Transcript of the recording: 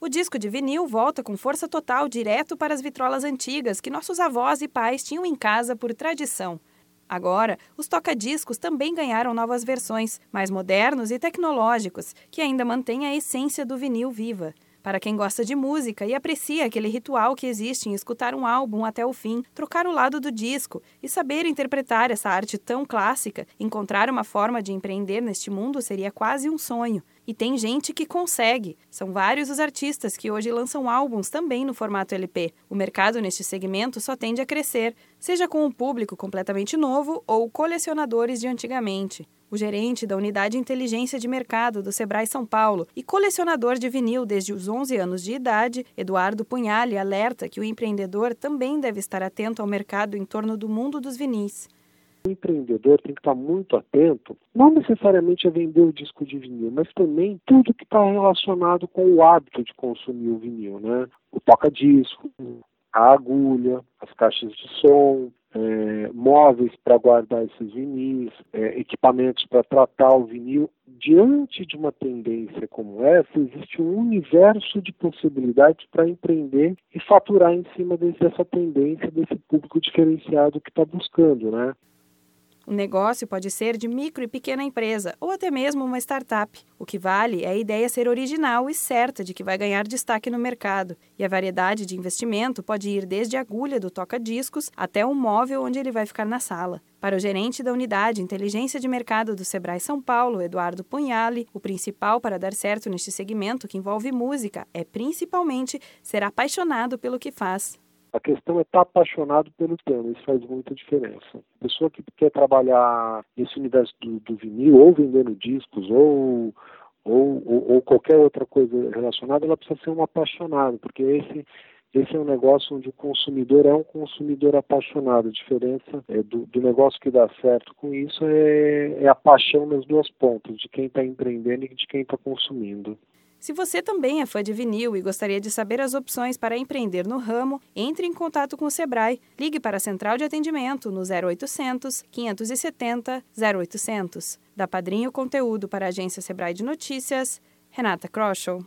O disco de vinil volta com força total direto para as vitrolas antigas que nossos avós e pais tinham em casa por tradição. Agora, os toca-discos também ganharam novas versões, mais modernos e tecnológicos, que ainda mantêm a essência do vinil viva. Para quem gosta de música e aprecia aquele ritual que existe em escutar um álbum até o fim, trocar o lado do disco e saber interpretar essa arte tão clássica, encontrar uma forma de empreender neste mundo seria quase um sonho. E tem gente que consegue. São vários os artistas que hoje lançam álbuns também no formato LP. O mercado neste segmento só tende a crescer, seja com um público completamente novo ou colecionadores de antigamente o gerente da Unidade Inteligência de Mercado do Sebrae São Paulo e colecionador de vinil desde os 11 anos de idade, Eduardo Punhali alerta que o empreendedor também deve estar atento ao mercado em torno do mundo dos vinis. O empreendedor tem que estar muito atento, não necessariamente a vender o disco de vinil, mas também tudo que está relacionado com o hábito de consumir o vinil, né? O toca-disco, a agulha, as caixas de som, é, móveis para guardar esses vinis, é, equipamentos para tratar o vinil. Diante de uma tendência como essa, existe um universo de possibilidades para empreender e faturar em cima dessa tendência, desse público diferenciado que está buscando, né? O negócio pode ser de micro e pequena empresa ou até mesmo uma startup. O que vale é a ideia ser original e certa de que vai ganhar destaque no mercado. E a variedade de investimento pode ir desde a agulha do toca-discos até o móvel onde ele vai ficar na sala. Para o gerente da unidade Inteligência de Mercado do Sebrae São Paulo, Eduardo Punhali, o principal para dar certo neste segmento que envolve música é principalmente ser apaixonado pelo que faz. A questão é estar apaixonado pelo tema, isso faz muita diferença. Pessoa que quer trabalhar nesse universo do, do vinil, ou vendendo discos, ou, ou, ou, ou, qualquer outra coisa relacionada, ela precisa ser um apaixonado, porque esse, esse é um negócio onde o consumidor é um consumidor apaixonado. A diferença é do, do negócio que dá certo com isso é, é a paixão nas duas pontas, de quem está empreendendo e de quem está consumindo. Se você também é fã de vinil e gostaria de saber as opções para empreender no ramo, entre em contato com o Sebrae. Ligue para a central de atendimento no 0800 570 0800. Da Padrinho Conteúdo para a agência Sebrae de Notícias, Renata Kroschel.